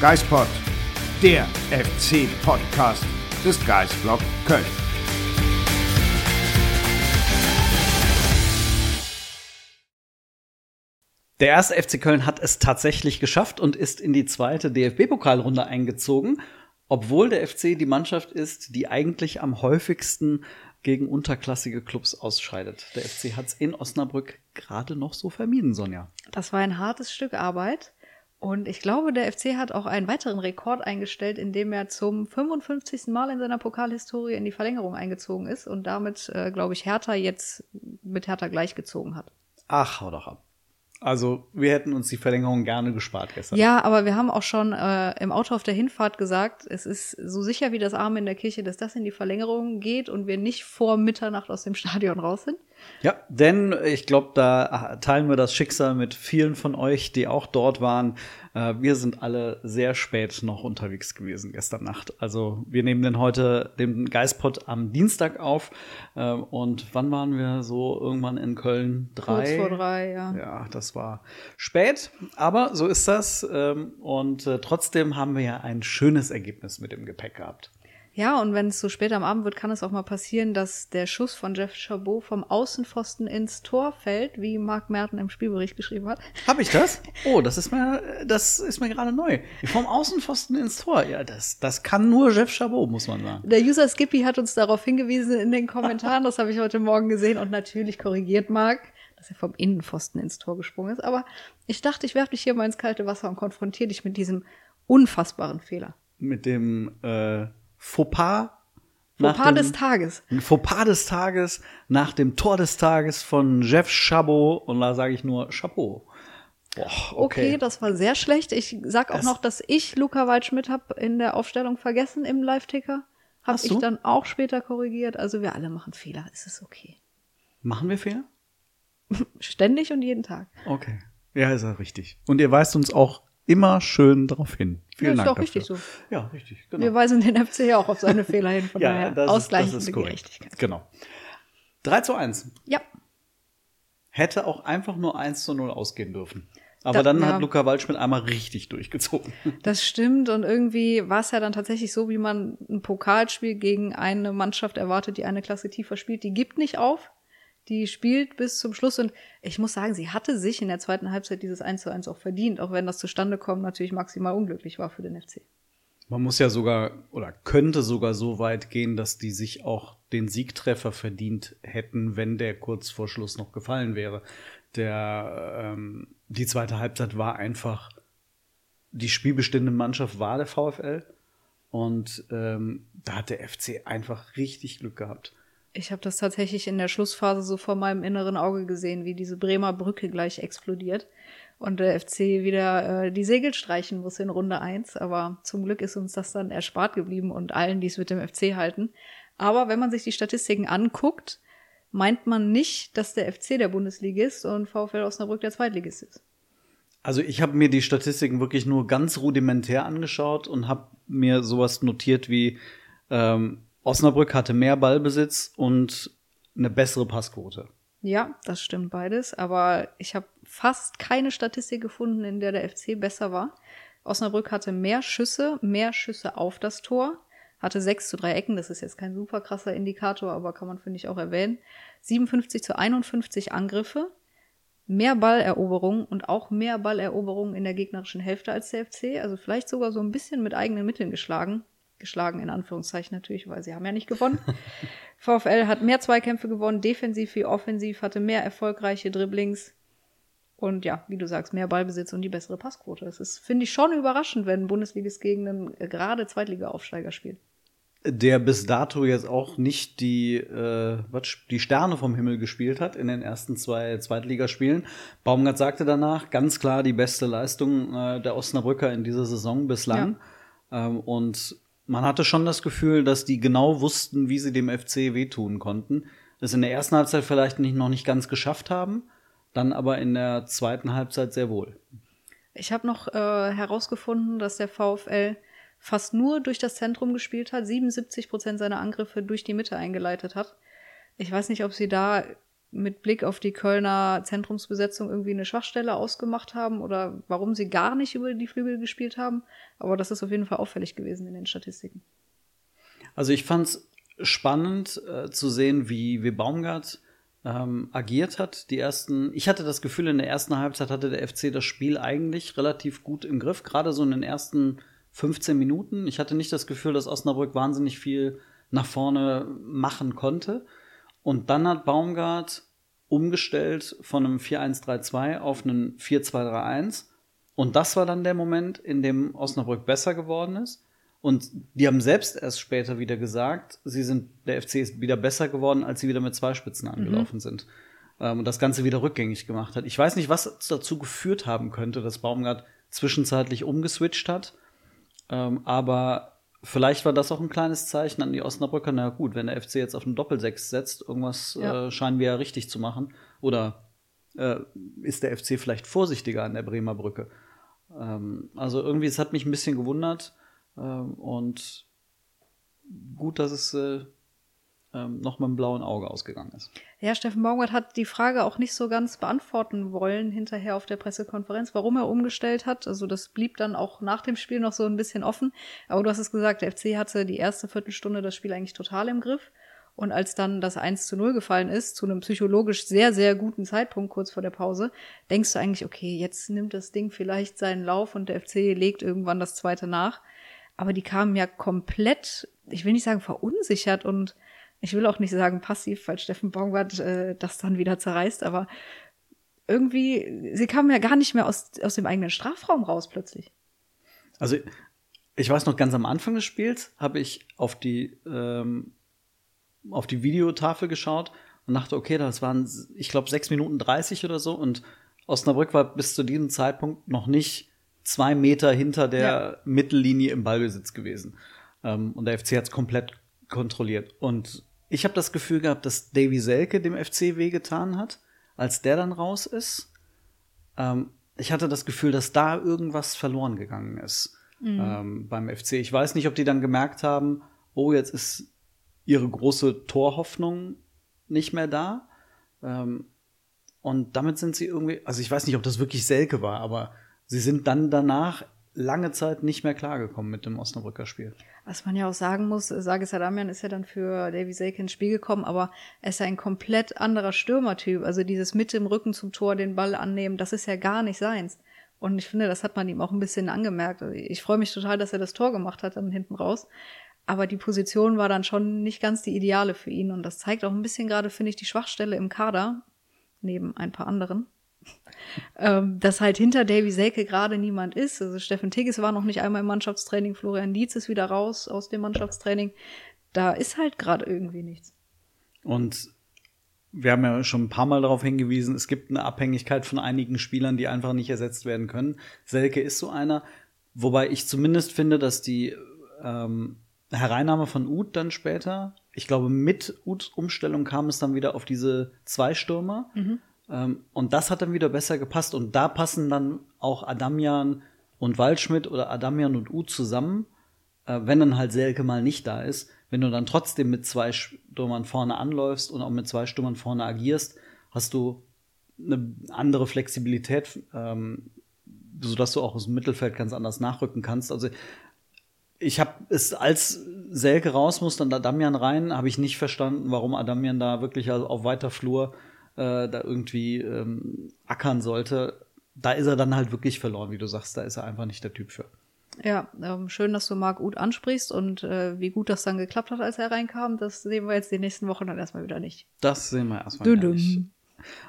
Geispod, der FC-Podcast des Geisblog Köln. Der erste FC Köln hat es tatsächlich geschafft und ist in die zweite DFB-Pokalrunde eingezogen, obwohl der FC die Mannschaft ist, die eigentlich am häufigsten gegen unterklassige Clubs ausscheidet. Der FC hat es in Osnabrück gerade noch so vermieden, Sonja. Das war ein hartes Stück Arbeit. Und ich glaube, der FC hat auch einen weiteren Rekord eingestellt, indem er zum 55. Mal in seiner Pokalhistorie in die Verlängerung eingezogen ist und damit, äh, glaube ich, Hertha jetzt mit Hertha gleichgezogen hat. Ach, hau doch ab. Also, wir hätten uns die Verlängerung gerne gespart gestern. Ja, aber wir haben auch schon äh, im Auto auf der Hinfahrt gesagt, es ist so sicher wie das Arme in der Kirche, dass das in die Verlängerung geht und wir nicht vor Mitternacht aus dem Stadion raus sind. Ja, denn ich glaube, da teilen wir das Schicksal mit vielen von euch, die auch dort waren. Äh, wir sind alle sehr spät noch unterwegs gewesen gestern Nacht. Also wir nehmen den heute den Geistpot am Dienstag auf. Äh, und wann waren wir so irgendwann in Köln? Drei? Kurz vor drei, ja. Ja, das war spät, aber so ist das. Ähm, und äh, trotzdem haben wir ja ein schönes Ergebnis mit dem Gepäck gehabt. Ja, und wenn es so spät am Abend wird, kann es auch mal passieren, dass der Schuss von Jeff Chabot vom Außenpfosten ins Tor fällt, wie Marc Merten im Spielbericht geschrieben hat. Habe ich das? Oh, das ist mir, das ist mir gerade neu. Vom Außenpfosten ins Tor. Ja, das, das kann nur Jeff Chabot, muss man sagen. Der User Skippy hat uns darauf hingewiesen in den Kommentaren. das habe ich heute Morgen gesehen und natürlich korrigiert Marc dass er vom Innenpfosten ins Tor gesprungen ist. Aber ich dachte, ich werfe dich hier mal ins kalte Wasser und konfrontiere dich mit diesem unfassbaren Fehler. Mit dem äh, Fauxpas. Fauxpas dem, des Tages. Fauxpas des Tages nach dem Tor des Tages von Jeff Chabot. Und da sage ich nur Chapeau. Boah, okay. okay. das war sehr schlecht. Ich sag auch das noch, dass ich Luca Waldschmidt habe in der Aufstellung vergessen im Live-Ticker. Habe ich dann auch später korrigiert. Also wir alle machen Fehler. Es ist okay. Machen wir Fehler? Ständig und jeden Tag. Okay. Ja, ist ja richtig. Und ihr weist uns auch immer schön darauf hin. Vielen ja, ist Dank doch richtig so. Ja, richtig. Genau. Wir weisen den FC ja auch auf seine Fehler hin. Von ja, daher das ausgleichende ist, das ist Gerechtigkeit. Genau. 3 zu 1. Ja. Hätte auch einfach nur 1 zu 0 ausgehen dürfen. Aber da, dann ja. hat Luca Waldschmidt einmal richtig durchgezogen. Das stimmt. Und irgendwie war es ja dann tatsächlich so, wie man ein Pokalspiel gegen eine Mannschaft erwartet, die eine Klasse tiefer spielt. Die gibt nicht auf die spielt bis zum Schluss und ich muss sagen, sie hatte sich in der zweiten Halbzeit dieses 1 zu 1 auch verdient, auch wenn das zustande kommt, natürlich maximal unglücklich war für den FC. Man muss ja sogar oder könnte sogar so weit gehen, dass die sich auch den Siegtreffer verdient hätten, wenn der kurz vor Schluss noch gefallen wäre. Der, ähm, die zweite Halbzeit war einfach, die spielbestimmende Mannschaft war der VfL und ähm, da hat der FC einfach richtig Glück gehabt. Ich habe das tatsächlich in der Schlussphase so vor meinem inneren Auge gesehen, wie diese Bremer Brücke gleich explodiert und der FC wieder äh, die Segel streichen muss in Runde eins. Aber zum Glück ist uns das dann erspart geblieben und allen, die es mit dem FC halten. Aber wenn man sich die Statistiken anguckt, meint man nicht, dass der FC der Bundesligist und VfL Osnabrück der Zweitligist ist. Also ich habe mir die Statistiken wirklich nur ganz rudimentär angeschaut und habe mir sowas notiert wie ähm, Osnabrück hatte mehr Ballbesitz und eine bessere Passquote. Ja, das stimmt beides. Aber ich habe fast keine Statistik gefunden, in der der FC besser war. Osnabrück hatte mehr Schüsse, mehr Schüsse auf das Tor, hatte 6 zu 3 Ecken, das ist jetzt kein super krasser Indikator, aber kann man, finde ich, auch erwähnen. 57 zu 51 Angriffe, mehr Balleroberung und auch mehr Balleroberung in der gegnerischen Hälfte als der FC, also vielleicht sogar so ein bisschen mit eigenen Mitteln geschlagen geschlagen in Anführungszeichen natürlich, weil sie haben ja nicht gewonnen. VfL hat mehr Zweikämpfe gewonnen, defensiv wie offensiv, hatte mehr erfolgreiche Dribblings und ja, wie du sagst, mehr Ballbesitz und die bessere Passquote. Das ist, finde ich, schon überraschend, wenn ein Bundesligist gegen einen äh, gerade Zweitliga-Aufsteiger spielt. Der bis dato jetzt auch nicht die, äh, was, die Sterne vom Himmel gespielt hat in den ersten zwei Zweitligaspielen. Baumgart sagte danach ganz klar die beste Leistung äh, der Osnabrücker in dieser Saison bislang. Ja. Ähm, und man hatte schon das Gefühl, dass die genau wussten, wie sie dem FC wehtun konnten. Das in der ersten Halbzeit vielleicht nicht, noch nicht ganz geschafft haben, dann aber in der zweiten Halbzeit sehr wohl. Ich habe noch äh, herausgefunden, dass der VfL fast nur durch das Zentrum gespielt hat, 77 Prozent seiner Angriffe durch die Mitte eingeleitet hat. Ich weiß nicht, ob sie da mit Blick auf die Kölner Zentrumsbesetzung irgendwie eine Schwachstelle ausgemacht haben oder warum sie gar nicht über die Flügel gespielt haben. Aber das ist auf jeden Fall auffällig gewesen in den Statistiken. Also ich fand es spannend äh, zu sehen, wie, wie Baumgart ähm, agiert hat. Die ersten, ich hatte das Gefühl, in der ersten Halbzeit hatte der FC das Spiel eigentlich relativ gut im Griff, gerade so in den ersten 15 Minuten. Ich hatte nicht das Gefühl, dass Osnabrück wahnsinnig viel nach vorne machen konnte. Und dann hat Baumgart umgestellt von einem 4-1-3-2 auf einen 4-2-3-1. Und das war dann der Moment, in dem Osnabrück besser geworden ist. Und die haben selbst erst später wieder gesagt, sie sind, der FC ist wieder besser geworden, als sie wieder mit zwei Spitzen mhm. angelaufen mhm. sind. Ähm, und das Ganze wieder rückgängig gemacht hat. Ich weiß nicht, was dazu geführt haben könnte, dass Baumgart zwischenzeitlich umgeswitcht hat. Ähm, aber vielleicht war das auch ein kleines Zeichen an die Osnabrücker. Na gut, wenn der FC jetzt auf einen Doppelsechs setzt, irgendwas ja. äh, scheinen wir ja richtig zu machen. Oder äh, ist der FC vielleicht vorsichtiger an der Bremer Brücke? Ähm, also irgendwie, es hat mich ein bisschen gewundert. Ähm, und gut, dass es äh, ähm, noch mit einem blauen Auge ausgegangen ist. Ja, Steffen Baumgart hat die Frage auch nicht so ganz beantworten wollen hinterher auf der Pressekonferenz, warum er umgestellt hat. Also das blieb dann auch nach dem Spiel noch so ein bisschen offen. Aber du hast es gesagt, der FC hatte die erste Viertelstunde das Spiel eigentlich total im Griff. Und als dann das 1 zu 0 gefallen ist, zu einem psychologisch sehr, sehr guten Zeitpunkt kurz vor der Pause, denkst du eigentlich, okay, jetzt nimmt das Ding vielleicht seinen Lauf und der FC legt irgendwann das zweite nach aber die kamen ja komplett, ich will nicht sagen verunsichert und ich will auch nicht sagen passiv, weil Steffen Baumgart äh, das dann wieder zerreißt, aber irgendwie, sie kamen ja gar nicht mehr aus, aus dem eigenen Strafraum raus plötzlich. Also ich weiß noch, ganz am Anfang des Spiels habe ich auf die, ähm, auf die Videotafel geschaut und dachte, okay, das waren, ich glaube, sechs Minuten dreißig oder so und Osnabrück war bis zu diesem Zeitpunkt noch nicht zwei Meter hinter der ja. Mittellinie im Ballbesitz gewesen. Ähm, und der FC hat es komplett kontrolliert. Und ich habe das Gefühl gehabt, dass Davy Selke dem FC wehgetan hat, als der dann raus ist. Ähm, ich hatte das Gefühl, dass da irgendwas verloren gegangen ist mhm. ähm, beim FC. Ich weiß nicht, ob die dann gemerkt haben, oh, jetzt ist ihre große Torhoffnung nicht mehr da. Ähm, und damit sind sie irgendwie, also ich weiß nicht, ob das wirklich Selke war, aber sie sind dann danach lange Zeit nicht mehr klargekommen mit dem Osnabrücker Spiel. Was man ja auch sagen muss, Sages Adamian ist ja dann für Davy Selke ins Spiel gekommen, aber er ist ja ein komplett anderer Stürmertyp. Also dieses mit dem Rücken zum Tor den Ball annehmen, das ist ja gar nicht seins. Und ich finde, das hat man ihm auch ein bisschen angemerkt. Also ich freue mich total, dass er das Tor gemacht hat dann hinten raus. Aber die Position war dann schon nicht ganz die ideale für ihn. Und das zeigt auch ein bisschen gerade, finde ich, die Schwachstelle im Kader, neben ein paar anderen ähm, dass halt hinter Davy Selke gerade niemand ist. Also Steffen Tigges war noch nicht einmal im Mannschaftstraining, Florian Dietz ist wieder raus aus dem Mannschaftstraining. Da ist halt gerade irgendwie nichts. Und wir haben ja schon ein paar Mal darauf hingewiesen, es gibt eine Abhängigkeit von einigen Spielern, die einfach nicht ersetzt werden können. Selke ist so einer, wobei ich zumindest finde, dass die ähm, Hereinnahme von Uth dann später, ich glaube, mit Uths Umstellung kam es dann wieder auf diese zwei Stürmer. Mhm. Ähm, und das hat dann wieder besser gepasst. Und da passen dann auch Adamian und Waldschmidt oder Adamian und U zusammen, äh, wenn dann halt Selke mal nicht da ist. Wenn du dann trotzdem mit zwei Stürmern vorne anläufst und auch mit zwei Stürmern vorne agierst, hast du eine andere Flexibilität, ähm, sodass du auch aus dem Mittelfeld ganz anders nachrücken kannst. Also ich habe es, als Selke raus muss, dann Adamian rein, habe ich nicht verstanden, warum Adamian da wirklich auf weiter Flur äh, da irgendwie ähm, ackern sollte, da ist er dann halt wirklich verloren, wie du sagst. Da ist er einfach nicht der Typ für. Ja, ähm, schön, dass du Marc Uth ansprichst und äh, wie gut das dann geklappt hat, als er reinkam, das sehen wir jetzt die nächsten Wochen dann erstmal wieder nicht. Das sehen wir erstmal wieder nicht.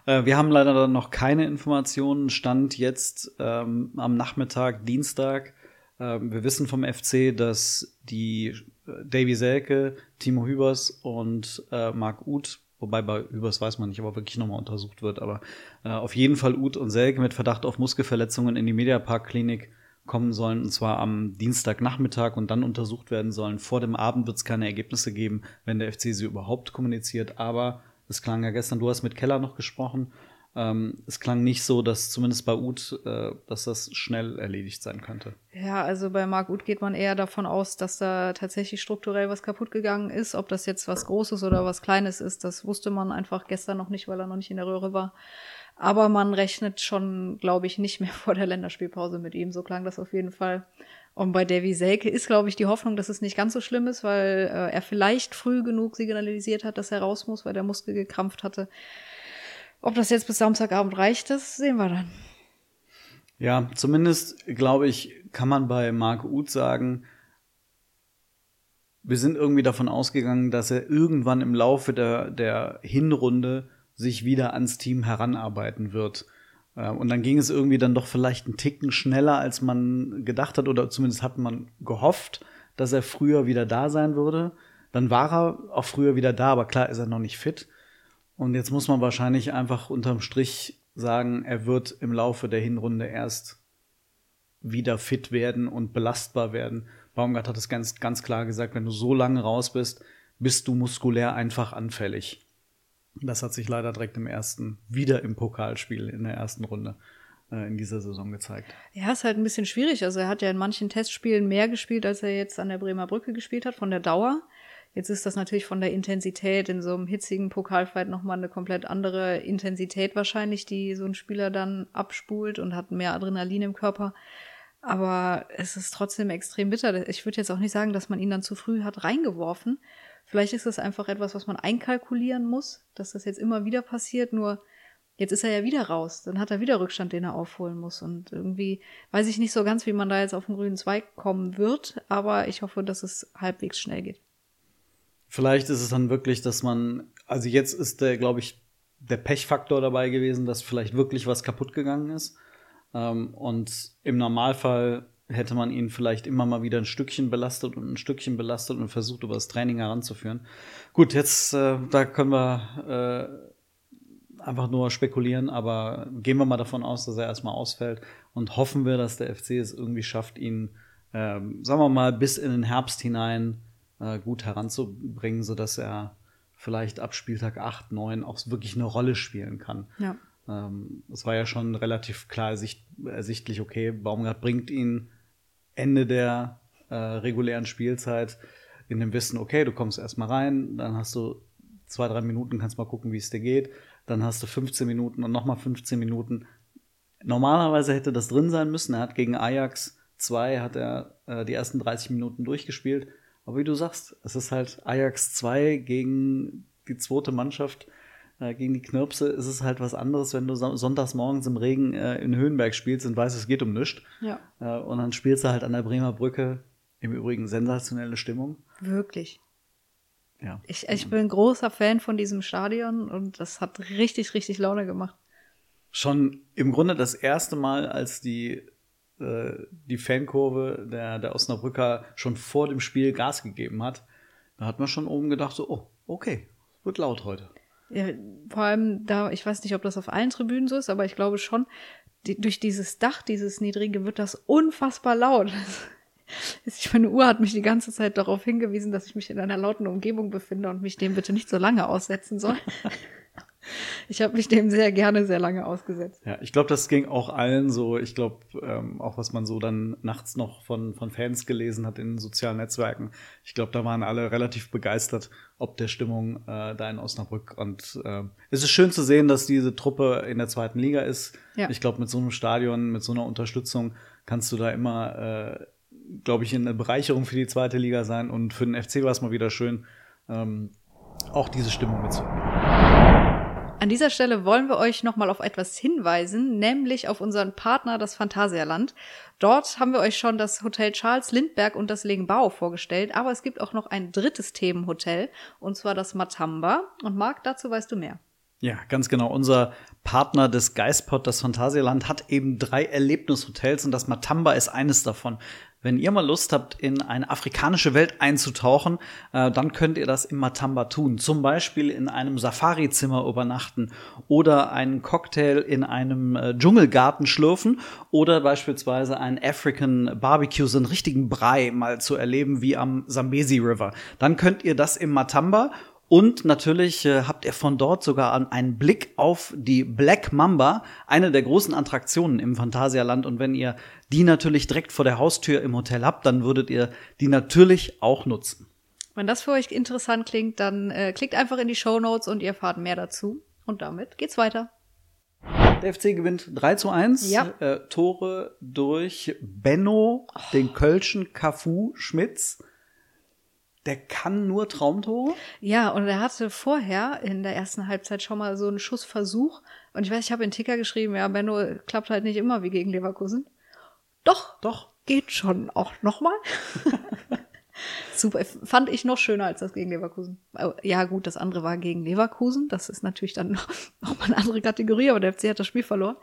Äh, wir haben leider dann noch keine Informationen. Stand jetzt ähm, am Nachmittag, Dienstag. Ähm, wir wissen vom FC, dass die äh, Davy Selke, Timo Hübers und äh, Marc Uth wobei bei Übers weiß man nicht, ob er wirklich nochmal untersucht wird, aber äh, auf jeden Fall Uth und Selke mit Verdacht auf Muskelverletzungen in die Mediapark-Klinik kommen sollen, und zwar am Dienstagnachmittag und dann untersucht werden sollen. Vor dem Abend wird es keine Ergebnisse geben, wenn der FC sie überhaupt kommuniziert, aber es klang ja gestern, du hast mit Keller noch gesprochen, Ähm, es klang nicht so, dass zumindest bei Uth, äh, dass das schnell erledigt sein könnte. Ja, also bei Marc Uth geht man eher davon aus, dass da tatsächlich strukturell was kaputt gegangen ist. Ob das jetzt was Großes oder was Kleines ist, das wusste man einfach gestern noch nicht, weil er noch nicht in der Röhre war. Aber man rechnet schon, glaube ich, nicht mehr vor der Länderspielpause mit ihm. So klang das auf jeden Fall. Und bei Davy Selke ist, glaube ich, die Hoffnung, dass es nicht ganz so schlimm ist, weil äh, er vielleicht früh genug signalisiert hat, dass er raus muss, weil der Muskel gekrampft hatte. Ob das jetzt bis Samstagabend reicht, das sehen wir dann. Ja, zumindest, glaube ich, kann man bei Marc Uth sagen, wir sind irgendwie davon ausgegangen, dass er irgendwann im Laufe der, der Hinrunde sich wieder ans Team heranarbeiten wird. Äh, und dann ging es irgendwie dann doch vielleicht einen Ticken schneller, als man gedacht hat, oder zumindest hat man gehofft, dass er früher wieder da sein würde. Dann war er auch früher wieder da, aber klar ist er noch nicht fit. Und jetzt muss man wahrscheinlich einfach unterm Strich sagen, er wird im Laufe der Hinrunde erst wieder fit werden und belastbar werden. Baumgart hat es ganz, ganz klar gesagt, wenn du so lange raus bist, bist du muskulär einfach anfällig. Das hat sich leider direkt im ersten, wieder im Pokalspiel in der ersten Runde äh, in dieser Saison gezeigt. Ja, ist halt ein bisschen schwierig. Also er hat ja in manchen Testspielen mehr gespielt, als er jetzt an der Bremer Brücke gespielt hat, von der Dauer. Jetzt ist das natürlich von der Intensität in so einem hitzigen Pokalfight nochmal eine komplett andere Intensität wahrscheinlich, die so ein Spieler dann abspult und hat mehr Adrenalin im Körper. Aber es ist trotzdem extrem bitter. Ich würde jetzt auch nicht sagen, dass man ihn dann zu früh hat reingeworfen, Vielleicht ist das einfach etwas, was man einkalkulieren muss, dass das jetzt immer wieder passiert, nur jetzt ist er ja wieder raus, dann hat er wieder Rückstand, den er aufholen muss. Und irgendwie weiß ich nicht so ganz, wie man da jetzt auf den grünen Zweig kommen wird, aber ich hoffe, dass es halbwegs schnell geht. Vielleicht ist es dann wirklich, dass man, also jetzt ist der, glaube ich, der Pechfaktor dabei gewesen, dass vielleicht wirklich was kaputt gegangen ist. Ähm, und im Normalfall hätte man ihn vielleicht immer mal wieder ein Stückchen belastet und ein Stückchen belastet und versucht, über das Training heranzuführen. Gut, jetzt, äh, da können wir äh, einfach nur spekulieren, aber gehen wir mal davon aus, dass er erstmal ausfällt und hoffen wir, dass der FC es irgendwie schafft, ihn, äh, sagen wir mal, bis in den Herbst hinein äh, gut heranzubringen, sodass er vielleicht ab Spieltag 8, 9 auch wirklich eine Rolle spielen kann. Ja. Ähm, es war ja schon relativ klar ersichtlich, okay, Baumgart bringt ihn Ende der äh, regulären Spielzeit in dem Wissen, okay, du kommst erstmal rein, dann hast du zwei, drei Minuten, kannst mal gucken, wie es dir geht, dann hast du 15 Minuten und nochmal 15 Minuten. Normalerweise hätte das drin sein müssen. Er hat gegen Ajax 2 hat er äh, die ersten 30 Minuten durchgespielt. Aber wie du sagst, es ist halt Ajax 2 gegen die zweite Mannschaft äh, gegen die Knirpse ist es halt was anderes, wenn du sonntags morgens im Regen äh, in Höhenberg spielst und weißt, es geht um nichts. Ja. Äh, und dann spielst du halt an der Bremer Brücke. Im Übrigen sensationelle Stimmung. Wirklich. Ja. Ich, ich bin ein großer Fan von diesem Stadion und das hat richtig, richtig Laune gemacht. Schon im Grunde das erste Mal, als die, äh, die Fankurve der, der Osnabrücker schon vor dem Spiel Gas gegeben hat, da hat man schon oben gedacht, so, oh, okay, wird laut heute. Ja, vor allem da, ich weiß nicht, ob das auf allen Tribünen so ist, aber ich glaube schon, die, durch dieses Dach, dieses niedrige, wird das unfassbar laut. Ich meine Uhr hat mich die ganze Zeit darauf hingewiesen, dass ich mich in einer lauten Umgebung befinde und mich dem bitte nicht so lange aussetzen soll. Ich habe mich dem sehr gerne sehr lange ausgesetzt. Ja, ich glaube, das ging auch allen so. Ich glaube, ähm, auch was man so dann nachts noch von, von Fans gelesen hat in sozialen Netzwerken. Ich glaube, da waren alle relativ begeistert, ob der Stimmung äh, da in Osnabrück. Und äh, es ist schön zu sehen, dass diese Truppe in der zweiten Liga ist. Ja. Ich glaube, mit so einem Stadion, mit so einer Unterstützung kannst du da immer, äh, glaube ich, eine Bereicherung für die zweite Liga sein. Und für den FC war es mal wieder schön, ähm, auch diese Stimmung mitzunehmen. An dieser Stelle wollen wir euch nochmal auf etwas hinweisen, nämlich auf unseren Partner, das Phantasialand. Dort haben wir euch schon das Hotel Charles Lindberg und das Legenbau vorgestellt, aber es gibt auch noch ein drittes Themenhotel, und zwar das Matamba. Und Marc, dazu weißt du mehr. Ja, ganz genau. Unser Partner des Geistpod, das Phantasialand, hat eben drei Erlebnishotels und das Matamba ist eines davon. Wenn ihr mal Lust habt, in eine afrikanische Welt einzutauchen, äh, dann könnt ihr das im Matamba tun. Zum Beispiel in einem Safari-Zimmer übernachten oder einen Cocktail in einem äh, Dschungelgarten schlürfen oder beispielsweise einen African Barbecue, so einen richtigen Brei mal zu erleben wie am Zambezi River. Dann könnt ihr das im Matamba Und natürlich äh, habt ihr von dort sogar einen Blick auf die Black Mamba, eine der großen Attraktionen im Phantasialand. Und wenn ihr die natürlich direkt vor der Haustür im Hotel habt, dann würdet ihr die natürlich auch nutzen. Wenn das für euch interessant klingt, dann äh, klickt einfach in die Show Notes und ihr erfahrt mehr dazu. Und damit geht's weiter. Der FC gewinnt 3 zu 1. Ja. Äh, Tore durch Benno, den Kölschen Cafu Schmitz. Der kann nur Traumtore. Ja, und er hatte vorher in der ersten Halbzeit schon mal so einen Schussversuch. Und ich weiß, ich habe in Ticker geschrieben, ja, Benno klappt halt nicht immer wie gegen Leverkusen. Doch, Doch. geht schon auch nochmal. Super, fand ich noch schöner als das gegen Leverkusen. Oh, Ja, gut, das andere war gegen Leverkusen. Das ist natürlich dann noch, noch mal eine andere Kategorie, aber der FC hat das Spiel verloren.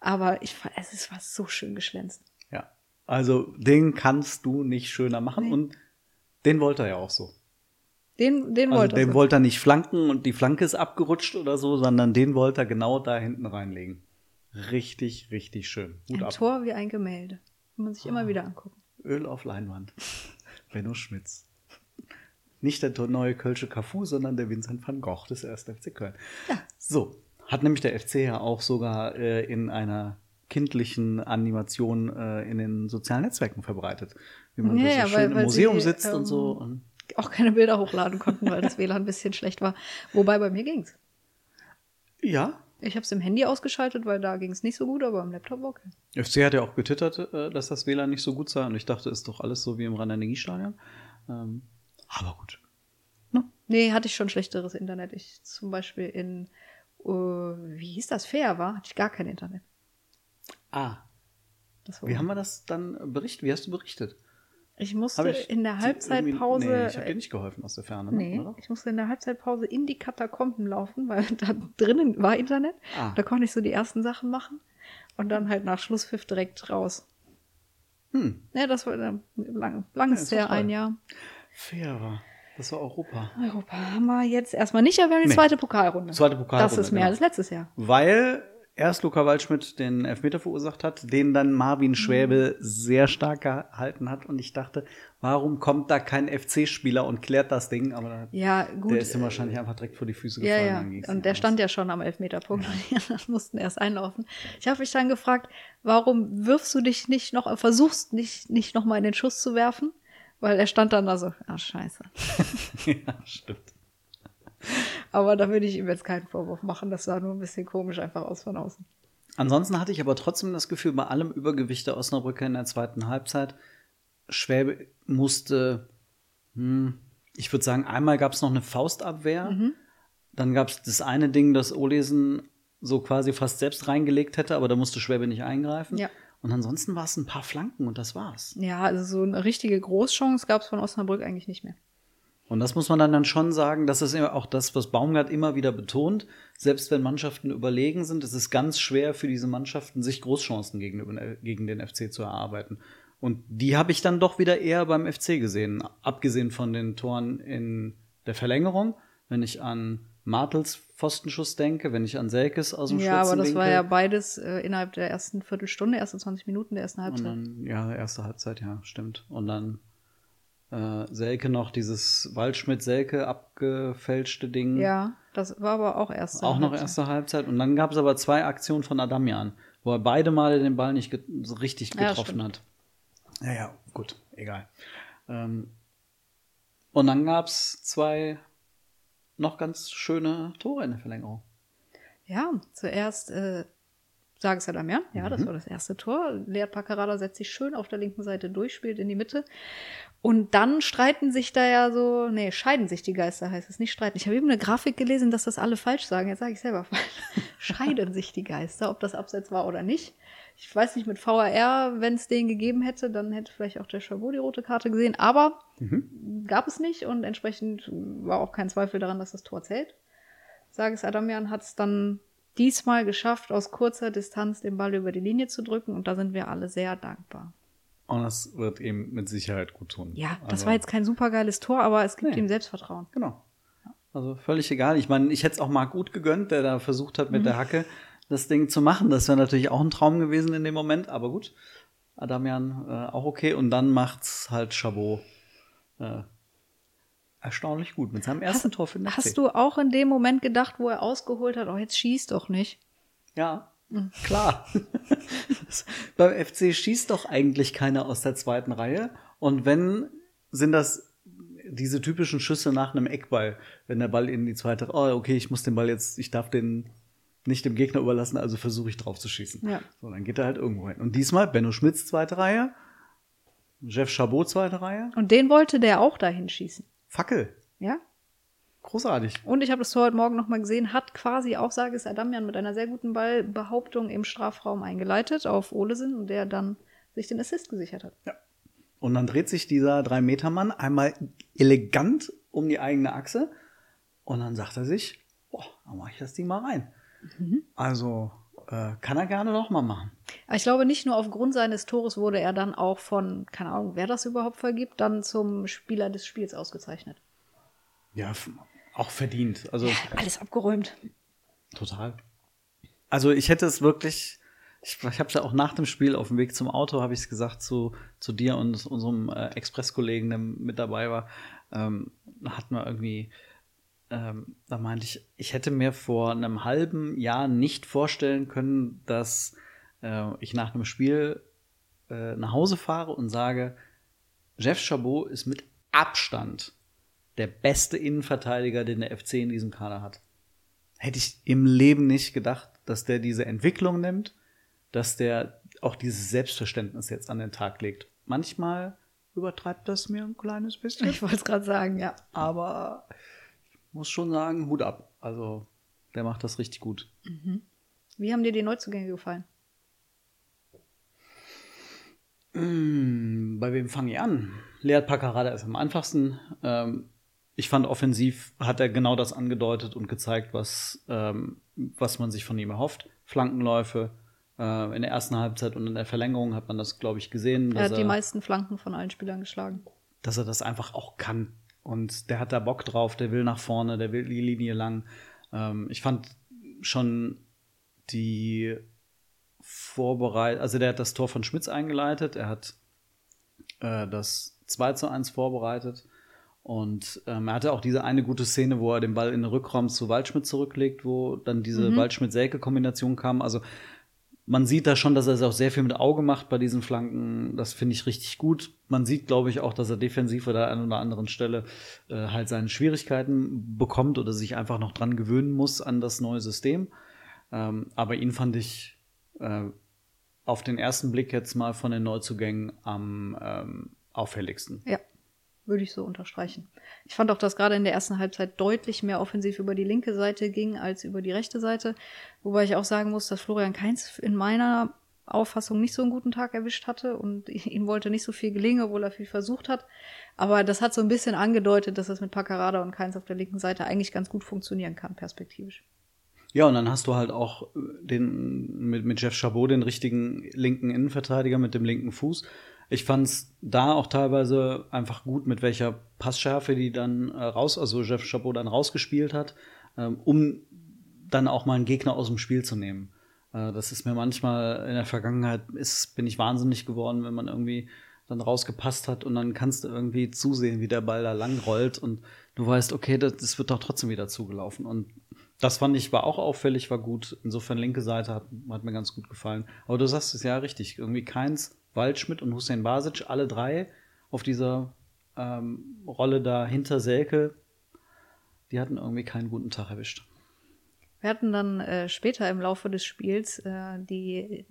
Aber ich es ist was so schön geschlänzt. Ja. Also den kannst du nicht schöner machen. Nee. Und den wollte er ja auch so. Den, den Also wollte den er. wollte er nicht flanken und die Flanke ist abgerutscht oder so, sondern den wollte er genau da hinten reinlegen. Richtig, richtig schön. Hut Ein ab. Tor wie ein Gemälde. Kann man sich immer wieder angucken. Öl auf Leinwand. Benno Schmitz. Nicht der neue Kölsche Cafu, sondern der Vincent van Gogh des 1. FC Köln. Ja. So, hat nämlich der FC ja auch sogar äh, in einer kindlichen Animation äh, in den sozialen Netzwerken verbreitet. Wie man Ja, da so ja, schön weil- im weil Museum sie, sitzt und ähm, so. Und Auch keine Bilder hochladen konnten, weil das WLAN ein bisschen schlecht war. Wobei bei mir ging's. ja, Ich habe es im Handy ausgeschaltet, weil da ging's nicht so gut, aber am Laptop war okay. FC hat ja auch getwittert, äh, dass das WLAN nicht so gut sei. Und ich dachte, ist doch alles so wie im Rhein-Energiestadion. Ähm, aber gut. Nee, hatte ich schon schlechteres Internet. Ich zum Beispiel in, äh, wie hieß das, Fair war, hatte ich gar kein Internet. Ah, Das war wie haben wir das dann berichtet? Wie hast du berichtet? ich musste ich in der Halbzeitpause. Nee, ich habe dir nicht geholfen aus der Ferne, ne? Nee, oder? ich musste in der Halbzeitpause in die Katakomben laufen, weil da drinnen war Internet. Ah. Da konnte ich so die ersten Sachen machen und dann halt nach Schlusspfiff direkt raus. Hm, Ja, das war lang, langes ist her, toll. ein Jahr. fair war. Das war Europa. Europa haben wir jetzt erstmal nicht, aber wir haben die Nee. zweite Pokalrunde. Zweite Pokalrunde, Das ist mehr genau. als letztes Jahr. Weil erst Luca Waldschmidt den Elfmeter verursacht hat, den dann Marvin Schwäbe sehr stark gehalten hat. Und ich dachte, warum kommt da kein FC-Spieler und klärt das Ding? Aber da- Ja, gut. der ist ihm wahrscheinlich einfach direkt vor die Füße Ja, gefallen. ja. Und der aus. stand ja schon am Elfmeterpunkt. Die anderen mussten erst einlaufen. Ich habe mich dann gefragt, warum wirfst du dich nicht noch, versuchst nicht, nicht noch mal in den Schuss zu werfen? Weil er stand dann da so, ah, scheiße. ja, stimmt. Aber da würde ich ihm jetzt keinen Vorwurf machen. Das sah nur ein bisschen komisch einfach aus von außen. Ansonsten hatte ich aber trotzdem das Gefühl, bei allem Übergewicht der Osnabrücker in der zweiten Halbzeit, Schwäbe musste, hm, ich würde sagen, einmal gab es noch eine Faustabwehr. Mhm. Dann gab es das eine Ding, das Olesen so quasi fast selbst reingelegt hätte, aber da musste Schwäbe nicht eingreifen. Ja. Und ansonsten war es ein paar Flanken und das war's. Ja, also so eine richtige Großchance gab es von Osnabrück eigentlich nicht mehr. Und das muss man dann, dann schon sagen, das ist auch das, was Baumgart immer wieder betont. Selbst wenn Mannschaften überlegen sind, es ist ganz schwer für diese Mannschaften, sich Großchancen gegenüber, gegen den FC zu erarbeiten. Und die habe ich dann doch wieder eher beim FC gesehen, abgesehen von den Toren in der Verlängerung. Wenn ich an Martels Pfostenschuss denke, wenn ich an Selkes aus dem Ja, aber das war ja beides äh, innerhalb der ersten Viertelstunde, ersten 20 Minuten der ersten Halbzeit. dann, ja, erste Halbzeit, ja, stimmt. Und dann äh, Selke noch dieses Waldschmidt-Selke abgefälschte Ding. Ja, das war aber auch erste Auch noch Halbzeit. erste Halbzeit. Und dann gab es aber zwei Aktionen von Adamian, wo er beide Male den Ball nicht get so richtig Ja, getroffen stimmt. hat. Ja, ja, gut, egal. Ähm, und dann gab es zwei noch ganz schöne Tore in der Verlängerung. Ja, zuerst äh, sage es Adamian, ja, Mhm. das war das erste Tor. Leert Paccarada setzt sich schön auf der linken Seite durch, spielt in die Mitte. Und dann streiten sich da ja so, nee, scheiden sich die Geister, heißt es nicht streiten. Ich habe eben eine Grafik gelesen, dass das alle falsch sagen. Jetzt sage ich selber falsch. scheiden sich die Geister, ob das Abseits war oder nicht. Ich weiß nicht, mit VAR, wenn es den gegeben hätte, dann hätte vielleicht auch der Chabot die rote Karte gesehen. Aber gab es nicht und entsprechend war auch kein Zweifel daran, dass das Tor zählt. Sages Adamian hat es dann diesmal geschafft, aus kurzer Distanz den Ball über die Linie zu drücken und da sind wir alle sehr dankbar. Und das wird ihm mit Sicherheit gut tun. Ja, das Also- war jetzt kein supergeiles Tor, aber es gibt Nee. ihm Selbstvertrauen. Genau. Also völlig egal. Ich meine, ich hätte es auch Marc gut gegönnt, der da versucht hat, mit Mhm. der Hacke das Ding zu machen. Das wäre natürlich auch ein Traum gewesen in dem Moment, aber gut. Adamian äh, auch okay. Und dann macht's halt Chabot. Äh, erstaunlich gut mit seinem ersten Tor für den FC. Hast du auch in dem Moment gedacht, wo er ausgeholt hat, oh, jetzt schieß doch nicht? Ja, klar. Beim FC schießt doch eigentlich keiner aus der zweiten Reihe. Und wenn, sind das diese typischen Schüsse nach einem Eckball, wenn der Ball in die zweite, oh, okay, ich muss den Ball jetzt, ich darf den nicht dem Gegner überlassen, also versuche ich drauf zu schießen. Ja. So, dann geht er halt irgendwo hin. Und diesmal Benno Schmitz zweite Reihe, Jeff Chabot zweite Reihe, Und den wollte der auch dahin schießen. Fackel. Ja? Großartig. Und ich habe das Tor heute Morgen noch mal gesehen, hat quasi auch Sages Adamian mit einer sehr guten Ballbehauptung im Strafraum eingeleitet auf Olesen und der dann sich den Assist gesichert hat. Und dann dreht sich dieser Drei-Meter-Mann einmal elegant um die eigene Achse und dann sagt er sich, boah, dann mache ich das Ding mal rein. Also äh, kann er gerne noch mal machen. Aber ich glaube, nicht nur aufgrund seines Tores wurde er dann auch von, keine Ahnung, wer das überhaupt vergibt, dann zum Spieler des Spiels ausgezeichnet. Ja, auch verdient. Also Alles abgeräumt. total. Also ich hätte es wirklich, ich, ich habe es ja auch nach dem Spiel auf dem Weg zum Auto, habe ich es gesagt zu, zu dir und unserem äh, Express-Kollegen, der mit dabei war, ähm, hatten wir irgendwie, ähm, da meinte ich, ich hätte mir vor einem halben Jahr nicht vorstellen können, dass äh, ich nach einem Spiel äh, nach Hause fahre und sage, Jeff Chabot ist mit Abstand der beste Innenverteidiger, den der FC in diesem Kader hat. Hätte ich im Leben nicht gedacht, dass der diese Entwicklung nimmt, dass der auch dieses Selbstverständnis jetzt an den Tag legt. Manchmal übertreibt das mir ein kleines bisschen, Ich wollte es gerade sagen, ja. aber muss schon sagen, Hut ab. Also, der macht das richtig gut. Wie haben dir die Neuzugänge gefallen? Mm, Bei wem fange ich an? Leert Paccarada ist am einfachsten. Ähm, ich fand offensiv hat er genau das angedeutet und gezeigt, was, ähm, was man sich von ihm erhofft. Flankenläufe. Äh, in der ersten Halbzeit und in der Verlängerung hat man das, glaube ich, gesehen, Er dass hat die er, meisten Flanken von allen Spielern geschlagen. dass er das einfach auch kann. Und der hat da Bock drauf, der will nach vorne, der will die Linie lang. Ähm, ich fand schon die Vorbereitung, also der hat das Tor von Schmitz eingeleitet, er hat äh, das 2 zu 1 vorbereitet und ähm, er hatte auch diese eine gute Szene, wo er den Ball in den Rückraum zu Waldschmidt zurücklegt, wo dann diese Waldschmidt-Selke-Kombination kam. Also man sieht da schon, dass er es auch sehr viel mit Auge macht bei diesen Flanken. Das finde ich richtig gut. Man sieht, glaube ich, auch, dass er defensiv oder an einer anderen Stelle äh, halt seine Schwierigkeiten bekommt oder sich einfach noch dran gewöhnen muss an das neue System. Ähm, aber ihn fand ich äh, auf den ersten Blick jetzt mal von den Neuzugängen am ähm, auffälligsten. Ja, würde ich so unterstreichen. Ich fand auch, dass gerade in der ersten Halbzeit deutlich mehr offensiv über die linke Seite ging als über die rechte Seite. Wobei ich auch sagen muss, dass Florian Kainz in meiner Auffassung nicht so einen guten Tag erwischt hatte und ihm wollte nicht so viel gelingen, obwohl er viel versucht hat. Aber das hat so ein bisschen angedeutet, dass das mit Paccarada und Kainz auf der linken Seite eigentlich ganz gut funktionieren kann, perspektivisch. Ja, und dann hast du halt auch den, mit, mit Jeff Chabot den richtigen linken Innenverteidiger mit dem linken Fuß. Ich fand's da auch teilweise einfach gut, mit welcher Passschärfe die dann äh, raus, also Jeff Chabot dann rausgespielt hat, ähm, um dann auch mal einen Gegner aus dem Spiel zu nehmen. Äh, das ist mir manchmal in der Vergangenheit, ist, bin ich wahnsinnig geworden, wenn man irgendwie dann rausgepasst hat und dann kannst du irgendwie zusehen, wie der Ball da lang rollt und du weißt, okay, das, das wird doch trotzdem wieder zugelaufen. Und das fand ich war auch auffällig, war gut. Insofern linke Seite hat, hat mir ganz gut gefallen. Aber du sagst es ja richtig. Irgendwie Keins, Waldschmidt und Hussein Basic, alle drei auf dieser ähm, Rolle da hinter Selke, die hatten irgendwie keinen guten Tag erwischt. Wir hatten dann äh, später im Laufe des Spiels äh, die,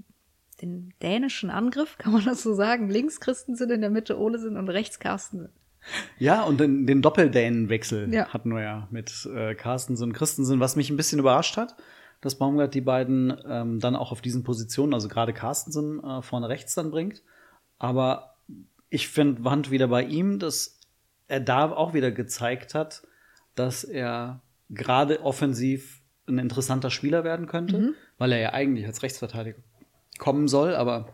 den dänischen Angriff, kann man das so sagen. Links Christensen in der Mitte Olesen und rechts Carstensen. Ja, und den, den Doppeldänenwechsel Ja. hatten wir ja mit äh, Carstensen und Christensen, was mich ein bisschen überrascht hat, dass Baumgart die beiden ähm, dann auch auf diesen Positionen, also gerade Carstensen äh, vorne rechts dann bringt. Aber ich finde, Wand wieder bei ihm, dass er da auch wieder gezeigt hat, dass er gerade offensiv ein interessanter Spieler werden könnte, weil er ja eigentlich als Rechtsverteidiger kommen soll, aber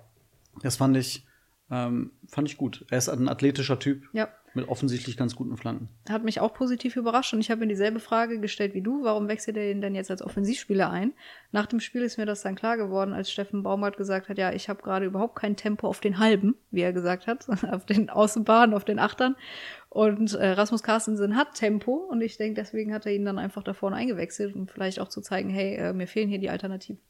das fand ich, ähm, fand ich gut. Er ist ein athletischer Typ Ja. Mit offensichtlich ganz guten Flanken. Hat mich auch positiv überrascht und ich habe mir dieselbe Frage gestellt wie du. Warum wechselt er ihn denn jetzt als Offensivspieler ein? Nach dem Spiel ist mir das dann klar geworden, als Steffen Baumgart gesagt hat, ja, ich habe gerade überhaupt kein Tempo auf den halben, wie er gesagt hat, auf den Außenbahnen, auf den Achtern. Und äh, Rasmus Carstensen hat Tempo und ich denke, deswegen hat er ihn dann einfach da vorne eingewechselt, um vielleicht auch zu zeigen, hey, äh, mir fehlen hier die Alternativen.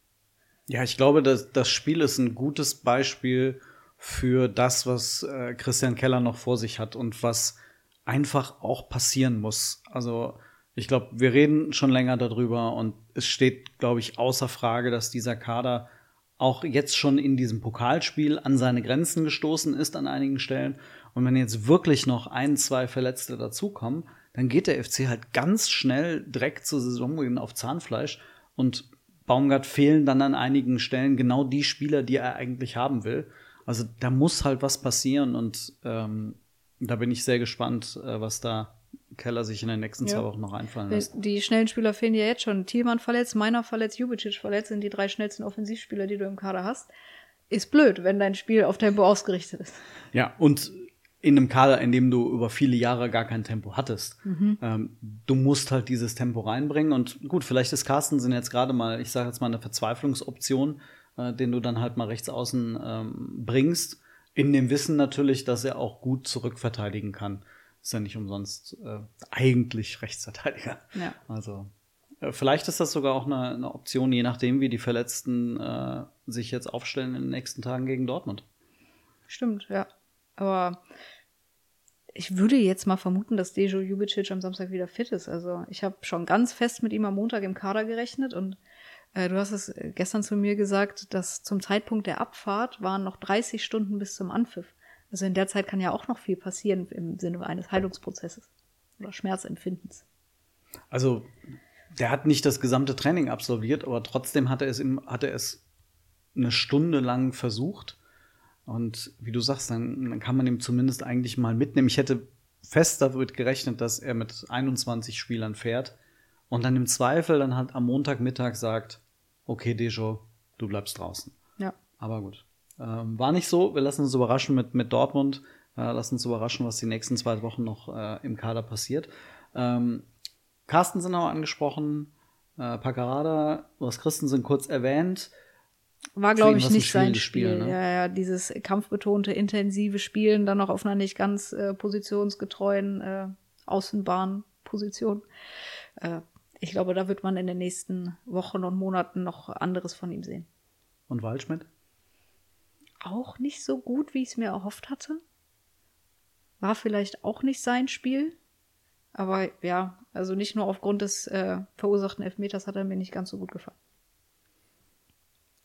Ja, ich glaube, dass das Spiel ist ein gutes Beispiel für das, was äh, Christian Keller noch vor sich hat und was einfach auch passieren muss. Also ich glaube, wir reden schon länger darüber und es steht, glaube ich, außer Frage, dass dieser Kader auch jetzt schon in diesem Pokalspiel an seine Grenzen gestoßen ist an einigen Stellen. Und wenn jetzt wirklich noch ein, zwei Verletzte dazukommen, dann geht der FC halt ganz schnell direkt zur Saison auf Zahnfleisch und Baumgart fehlen dann an einigen Stellen genau die Spieler, die er eigentlich haben will. Also da muss halt was passieren und ähm, da bin ich sehr gespannt, äh, was da Keller sich in den nächsten ja. zwei Wochen noch einfallen lässt. Die schnellen Spieler fehlen ja jetzt schon. Thielmann verletzt, Meiner verletzt, Jubicic verletzt, sind die drei schnellsten Offensivspieler, die du im Kader hast. Ist blöd, wenn dein Spiel auf Tempo ausgerichtet ist. Ja, und in einem Kader, in dem du über viele Jahre gar kein Tempo hattest. Mhm. Ähm, du musst halt dieses Tempo reinbringen. Und gut, vielleicht ist Carstensen jetzt gerade mal, ich sage jetzt mal, eine Verzweiflungsoption, äh, den du dann halt mal rechts außen ähm, bringst. In dem Wissen natürlich, dass er auch gut zurückverteidigen kann. Ist ja nicht umsonst äh, eigentlich Rechtsverteidiger. Ja. Also äh, vielleicht ist das sogar auch eine, eine, Option, je nachdem, wie die Verletzten äh, sich jetzt aufstellen in den nächsten Tagen gegen Dortmund. Stimmt, ja. Aber ich würde jetzt mal vermuten, dass Dejo Jubicic am Samstag wieder fit ist. Also ich habe schon ganz fest mit ihm am Montag im Kader gerechnet und du hast es gestern zu mir gesagt, dass zum Zeitpunkt der Abfahrt waren noch 30 Stunden bis zum Anpfiff. Also in der Zeit kann ja auch noch viel passieren im Sinne eines Heilungsprozesses oder Schmerzempfindens. Also der hat nicht das gesamte Training absolviert, aber trotzdem hat er es, im, hat er es eine Stunde lang versucht. Und wie du sagst, dann, dann kann man ihm zumindest eigentlich mal mitnehmen. Ich hätte fest damit gerechnet, dass er mit 21 Spielern fährt und dann im Zweifel dann halt am Montagmittag sagt, okay, Dejo, du bleibst draußen. Ja. Aber gut. Ähm, war nicht so. Wir lassen uns überraschen mit, mit Dortmund. Äh, lassen uns überraschen, was die nächsten zwei Wochen noch äh, im Kader passiert. Ähm, Carsten sind auch angesprochen. Äh, Paccarada, was Christensen kurz erwähnt. War, glaube ich, nicht sein Spiel. Spiel ne? ja, ja, dieses kampfbetonte, intensive Spielen, dann noch auf einer nicht ganz äh, positionsgetreuen äh, Außenbahnposition. Äh, ich glaube, da wird man in den nächsten Wochen und Monaten noch anderes von ihm sehen. Und Waldschmidt? auch nicht so gut, wie ich es mir erhofft hatte. War vielleicht auch nicht sein Spiel. Aber ja, also nicht nur aufgrund des äh, verursachten Elfmeters hat er mir nicht ganz so gut gefallen.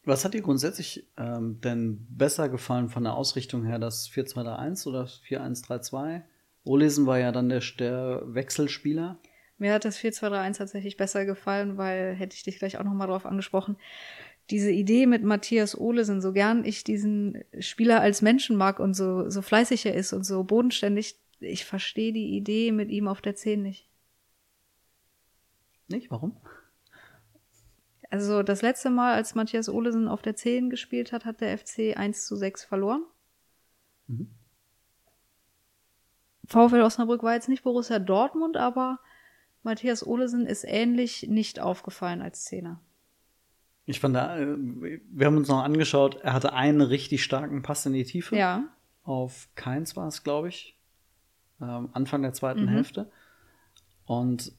Was hat dir grundsätzlich ähm, denn besser gefallen von der Ausrichtung her, das 4-2-3-1 oder 4-1-3-2? Olesen war ja dann der, der Wechselspieler. Mir hat das 4-2-3-1 tatsächlich besser gefallen, weil, hätte ich dich gleich auch nochmal drauf angesprochen, diese Idee mit Matthias Olesen, so gern ich diesen Spieler als Menschen mag und so, so fleißig er ist und so bodenständig, ich verstehe die Idee mit ihm auf der 10 nicht. Nicht? Warum? Also das letzte Mal, als Matthias Olesen auf der 10 gespielt hat, hat der FC 1 zu 6 verloren. Mhm. VfL Osnabrück war jetzt nicht Borussia Dortmund, aber Matthias Olesen ist ähnlich nicht aufgefallen als Zehner. Ich fand, da, äh, wir haben uns noch angeschaut, er hatte einen richtig starken Pass in die Tiefe. Ja. Auf Keins war es, glaube ich. Ähm, Anfang der zweiten mhm. Hälfte. Und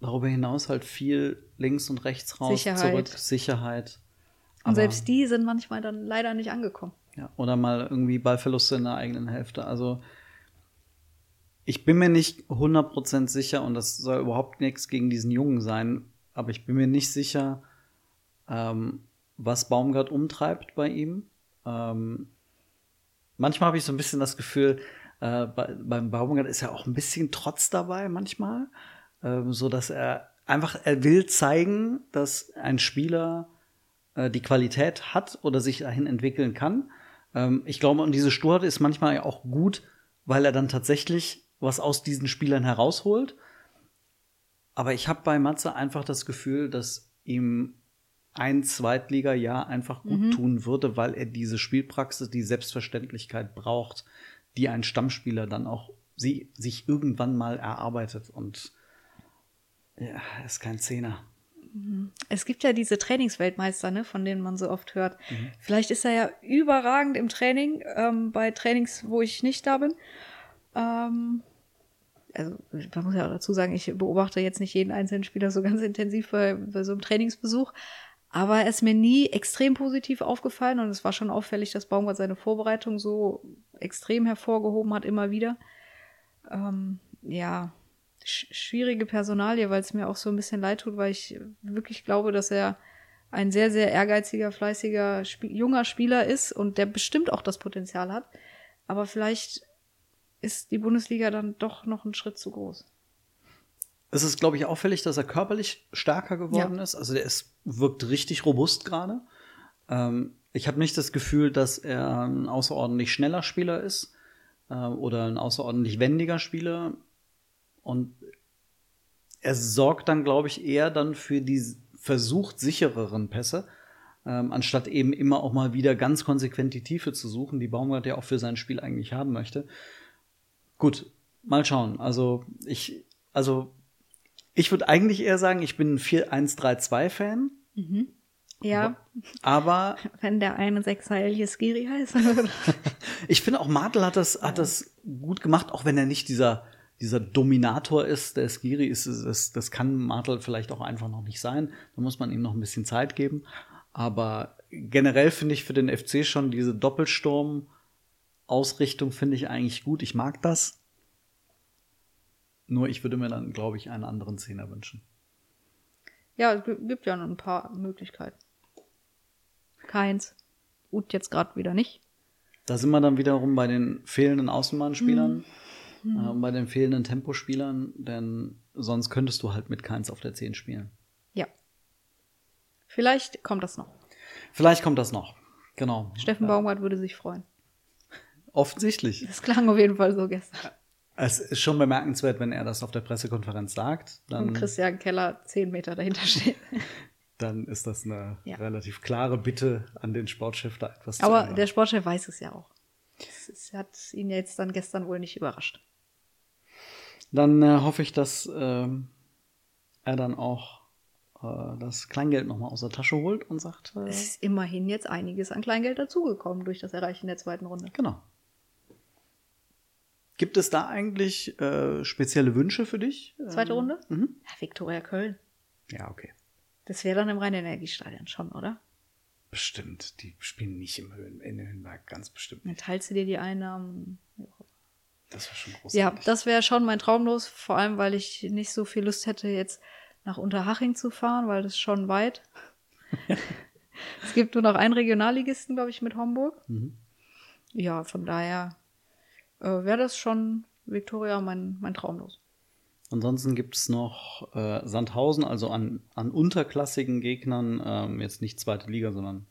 darüber hinaus halt viel links und rechts raus, Sicherheit. zurück, Sicherheit. Und selbst die sind manchmal dann leider nicht angekommen. Ja, oder mal irgendwie Ballverluste in der eigenen Hälfte. Also ich bin mir nicht 100% sicher, und das soll überhaupt nichts gegen diesen Jungen sein, aber ich bin mir nicht sicher, ähm, was Baumgart umtreibt bei ihm. Ähm, manchmal habe ich so ein bisschen das Gefühl, äh, bei, beim Baumgart ist ja auch ein bisschen Trotz dabei manchmal, ähm, so dass er einfach, er will zeigen, dass ein Spieler äh, die Qualität hat oder sich dahin entwickeln kann. Ähm, ich glaube, und diese Sturheit ist manchmal auch gut, weil er dann tatsächlich was aus diesen Spielern herausholt. Aber ich habe bei Matze einfach das Gefühl, dass ihm ein Zweitliga-Jahr einfach gut mhm. tun würde, weil er diese Spielpraxis, die Selbstverständlichkeit braucht, die ein Stammspieler dann auch sie, sich irgendwann mal erarbeitet. Und ja, er ist kein Zehner. Mhm. Es gibt ja diese Trainingsweltmeister, ne, von denen man so oft hört. Mhm. Vielleicht ist er ja überragend im Training, ähm, bei Trainings, wo ich nicht da bin. Ähm, also man muss ja auch dazu sagen, ich beobachte jetzt nicht jeden einzelnen Spieler so ganz intensiv bei, bei so einem Trainingsbesuch, aber er ist mir nie extrem positiv aufgefallen und es war schon auffällig, dass Baumgart seine Vorbereitung so extrem hervorgehoben hat, immer wieder. Ähm, ja, sch schwierige Personalie, weil es mir auch so ein bisschen leid tut, weil ich wirklich glaube, dass er ein sehr, sehr ehrgeiziger, fleißiger, Sp junger Spieler ist und der bestimmt auch das Potenzial hat. Aber vielleicht ist die Bundesliga dann doch noch einen Schritt zu groß. Es ist, glaube ich, auffällig, dass er körperlich stärker geworden Ja. ist. Also der ist, wirkt richtig robust gerade. Ähm, ich habe nicht das Gefühl, dass er ein außerordentlich schneller Spieler ist äh, oder ein außerordentlich wendiger Spieler. Und er sorgt dann, glaube ich, eher dann für die versucht sichereren Pässe, ähm, anstatt eben immer auch mal wieder ganz konsequent die Tiefe zu suchen, die Baumgart ja auch für sein Spiel eigentlich haben möchte. Gut, mal schauen. Also ich, also ich würde eigentlich eher sagen, ich bin ein 4-1-3-2-Fan, Ja, aber wenn der eine Sechser Elias Giri heißt. ich finde auch Martel hat das, hat das gut gemacht, auch wenn er nicht dieser, dieser Dominator ist, der Skiri ist, ist, ist, das kann Martel vielleicht auch einfach noch nicht sein. Da muss man ihm noch ein bisschen Zeit geben. Aber generell finde ich für den FC schon diese Doppelsturm-Ausrichtung finde ich eigentlich gut. Ich mag das. Nur ich würde mir dann, glaube ich, einen anderen Zehner wünschen. ja, es gi- gibt ja noch ein paar Möglichkeiten. Keins. Ut jetzt gerade wieder nicht. Da sind wir dann wiederum bei den fehlenden Außenbahnspielern, äh, und bei den fehlenden Tempospielern, denn sonst könntest du halt mit keins auf der 10 spielen. Ja. Vielleicht kommt das noch. Vielleicht kommt das noch. Genau. Steffen Baumgart würde sich freuen. Offensichtlich. Das klang auf jeden Fall so gestern. Es ist schon bemerkenswert, wenn er das auf der Pressekonferenz sagt. Und Dann, Christian Keller zehn Meter dahinter steht. dann ist das eine Ja. relativ klare Bitte an den Sportchef, da etwas zu Aber ändern. der Sportchef weiß es ja auch. Das hat ihn jetzt dann gestern wohl nicht überrascht. Dann äh, hoffe ich, dass ähm, er dann auch äh, das Kleingeld nochmal aus der Tasche holt und sagt, äh, Es ist immerhin jetzt einiges an Kleingeld dazugekommen durch das Erreichen der zweiten Runde. genau. Gibt es da eigentlich äh, spezielle Wünsche für dich? Zweite Ähm, Runde? Mhm. Ja, Viktoria Köln. Ja, okay. Das wäre dann im Rhein-Energiestadion schon, oder? Bestimmt. Die spielen nicht im Höhen, in Höhenberg, ganz bestimmt Dann nicht. teilst du dir die Einnahmen. Das wäre schon Ja, großartig. das wäre schon mein Traumlos, vor allem weil ich nicht so viel Lust hätte, jetzt nach Unterhaching zu fahren, weil das ist schon weit. es gibt nur noch einen Regionalligisten, glaube ich, mit Homburg. Mhm. Ja, von daher äh, wäre das schon Viktoria mein, mein Traumlos. Ansonsten gibt es noch äh, Sandhausen, also an, an unterklassigen Gegnern, ähm, jetzt nicht zweite Liga, sondern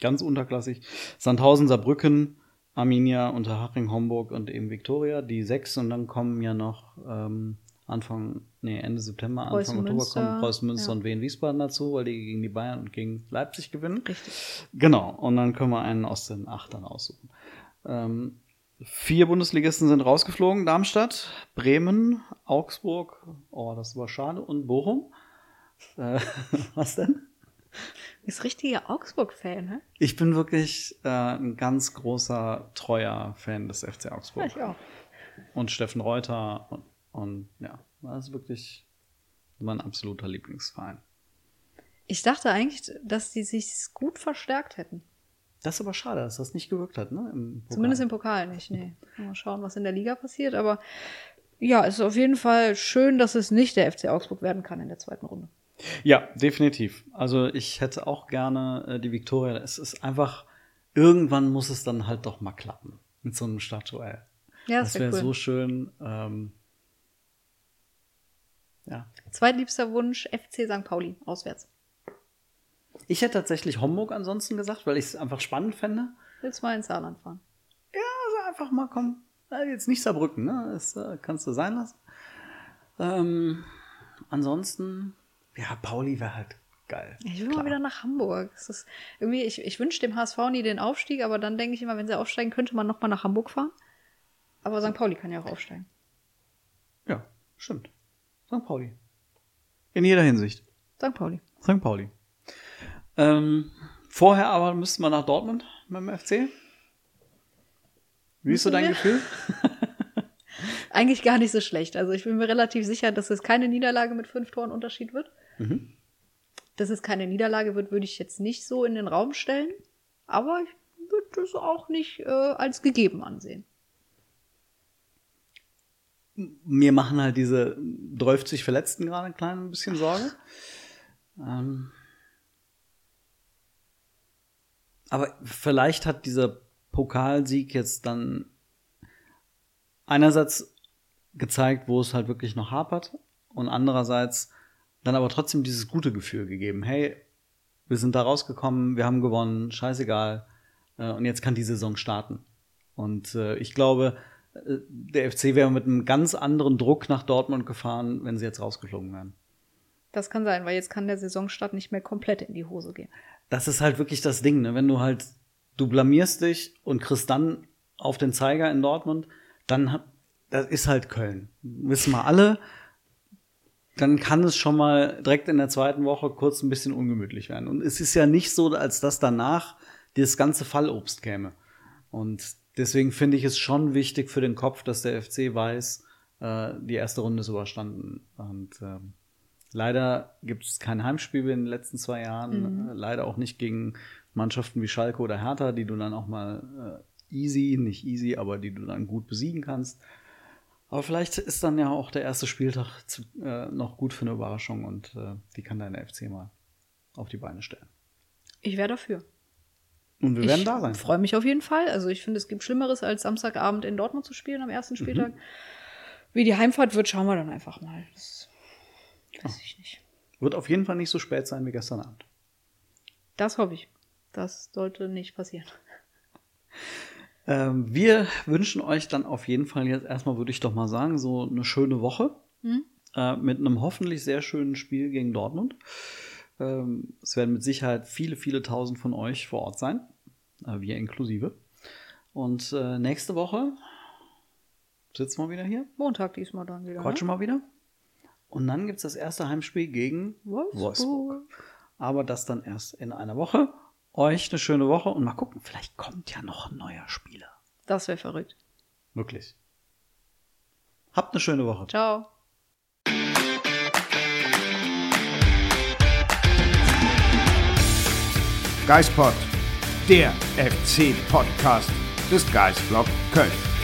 ganz unterklassig. Sandhausen, Saarbrücken, Arminia, Unterhaching, Homburg und eben Viktoria, die sechs. Und dann kommen ja noch ähm, Anfang, nee, Ende September, Anfang Preußen Oktober Münster, kommen Preußen Münster ja. und Wien Wiesbaden dazu, weil die gegen die Bayern und gegen Leipzig gewinnen. Richtig. Genau, und dann können wir einen aus den Achtern aussuchen. Ähm, vier Bundesligisten sind rausgeflogen: Darmstadt, Bremen, Augsburg, oh, das war schade, und Bochum. Äh, was denn? Ist richtiger Augsburg-Fan, ne? Ich bin wirklich äh, ein ganz großer, treuer Fan des FC Augsburg. Ja, ich auch. Und Steffen Reuter und, und ja, das ist wirklich mein absoluter Lieblingsverein. Ich dachte eigentlich, dass die sich gut verstärkt hätten. Das ist aber schade, dass das nicht gewirkt hat, ne? Im. Zumindest im Pokal nicht, nee. Mal schauen, was in der Liga passiert. Aber ja, es ist auf jeden Fall schön, dass es nicht der FC Augsburg werden kann in der zweiten Runde. Ja, definitiv. Also ich hätte auch gerne äh, die Viktoria. Es ist einfach, irgendwann muss es dann halt doch mal klappen mit so einem Statuell. Ja, das das wäre wäre cool. so schön. Ähm, ja. Zweitliebster Wunsch, FC St. Pauli, auswärts. Ich hätte tatsächlich Homburg ansonsten gesagt, weil ich es einfach spannend fände. Willst mal ins Saarland fahren? Also einfach mal kommen. Äh, Jetzt nicht Saarbrücken, ne? Das äh, kannst du sein lassen. Ähm, ansonsten, ja, Pauli wäre halt geil. Ich will Klar. mal wieder nach Hamburg. Es ist irgendwie, ich, ich wünsche dem HSV nie den Aufstieg, aber dann denke ich immer, wenn sie aufsteigen, könnte man noch mal nach Hamburg fahren. Aber St. Pauli kann ja auch aufsteigen. Ja, stimmt. St. Pauli. In jeder Hinsicht. St. Pauli. St. Pauli. Ähm, vorher aber müssten wir nach Dortmund mit dem FC. Wie ist so dein wir? Gefühl? eigentlich gar nicht so schlecht. Also ich bin mir relativ sicher, dass es keine Niederlage mit fünf Toren Unterschied wird. Mhm. Dass es keine Niederlage wird, würde ich jetzt nicht so in den Raum stellen. Aber ich würde das auch nicht äh, als gegeben ansehen. Mir machen halt diese 30 Verletzten gerade ein klein bisschen Sorge. Ähm aber vielleicht hat dieser Pokalsieg jetzt dann einerseits gezeigt, wo es halt wirklich noch hapert und andererseits dann aber trotzdem dieses gute Gefühl gegeben. Hey, wir sind da rausgekommen, wir haben gewonnen, scheißegal. Äh, und jetzt kann die Saison starten. Und äh, ich glaube, äh, der FC wäre mit einem ganz anderen Druck nach Dortmund gefahren, wenn sie jetzt rausgeflogen wären. Das kann sein, weil jetzt kann der Saisonstart nicht mehr komplett in die Hose gehen. Das ist halt wirklich das Ding, ne? Wenn du halt, du blamierst dich und kriegst dann auf den Zeiger in Dortmund, dann hat, das ist halt Köln. Wissen wir alle. Dann kann es schon mal direkt in der zweiten Woche kurz ein bisschen ungemütlich werden. Und es ist ja nicht so, als dass danach das ganze Fallobst käme. Und deswegen finde ich es schon wichtig für den Kopf, dass der FC weiß, äh, die erste Runde ist überstanden. Und ähm, leider gibt es kein Heimspiel in den letzten zwei Jahren. Mhm. Äh, leider auch nicht gegen Mannschaften wie Schalke oder Hertha, die du dann auch mal äh, easy, nicht easy, aber die du dann gut besiegen kannst. Aber vielleicht ist dann ja auch der erste Spieltag zu, äh, noch gut für eine Überraschung und äh, die kann deine FC mal auf die Beine stellen. Ich wäre dafür. Und wir ich werden da sein. freue mich auf jeden Fall. Also ich finde, es gibt Schlimmeres, als Samstagabend in Dortmund zu spielen am ersten Spieltag. Mhm. Wie die Heimfahrt wird, schauen wir dann einfach mal. Das weiß ich nicht. Wird auf jeden Fall nicht so spät sein wie gestern Abend. Das hoffe ich. Das sollte nicht passieren. Ähm, wir wünschen euch dann auf jeden Fall jetzt erstmal, würde ich doch mal sagen, so eine schöne Woche Hm? äh, mit einem hoffentlich sehr schönen Spiel gegen Dortmund. Ähm, es werden mit Sicherheit viele, viele tausend von euch vor Ort sein, äh, wir inklusive. Und äh, nächste Woche sitzen wir wieder hier, Montag diesmal dann wieder. quatschen Ne? wir wieder. Und dann gibt es das erste Heimspiel gegen Wolfsburg. Wolfsburg. Aber das dann erst in einer Woche. Euch eine schöne Woche und mal gucken, vielleicht kommt ja noch ein neuer Spieler. Das wäre verrückt. Wirklich. Habt eine schöne Woche. Ciao. Geispod, der FC-Podcast des Geisblog Köln.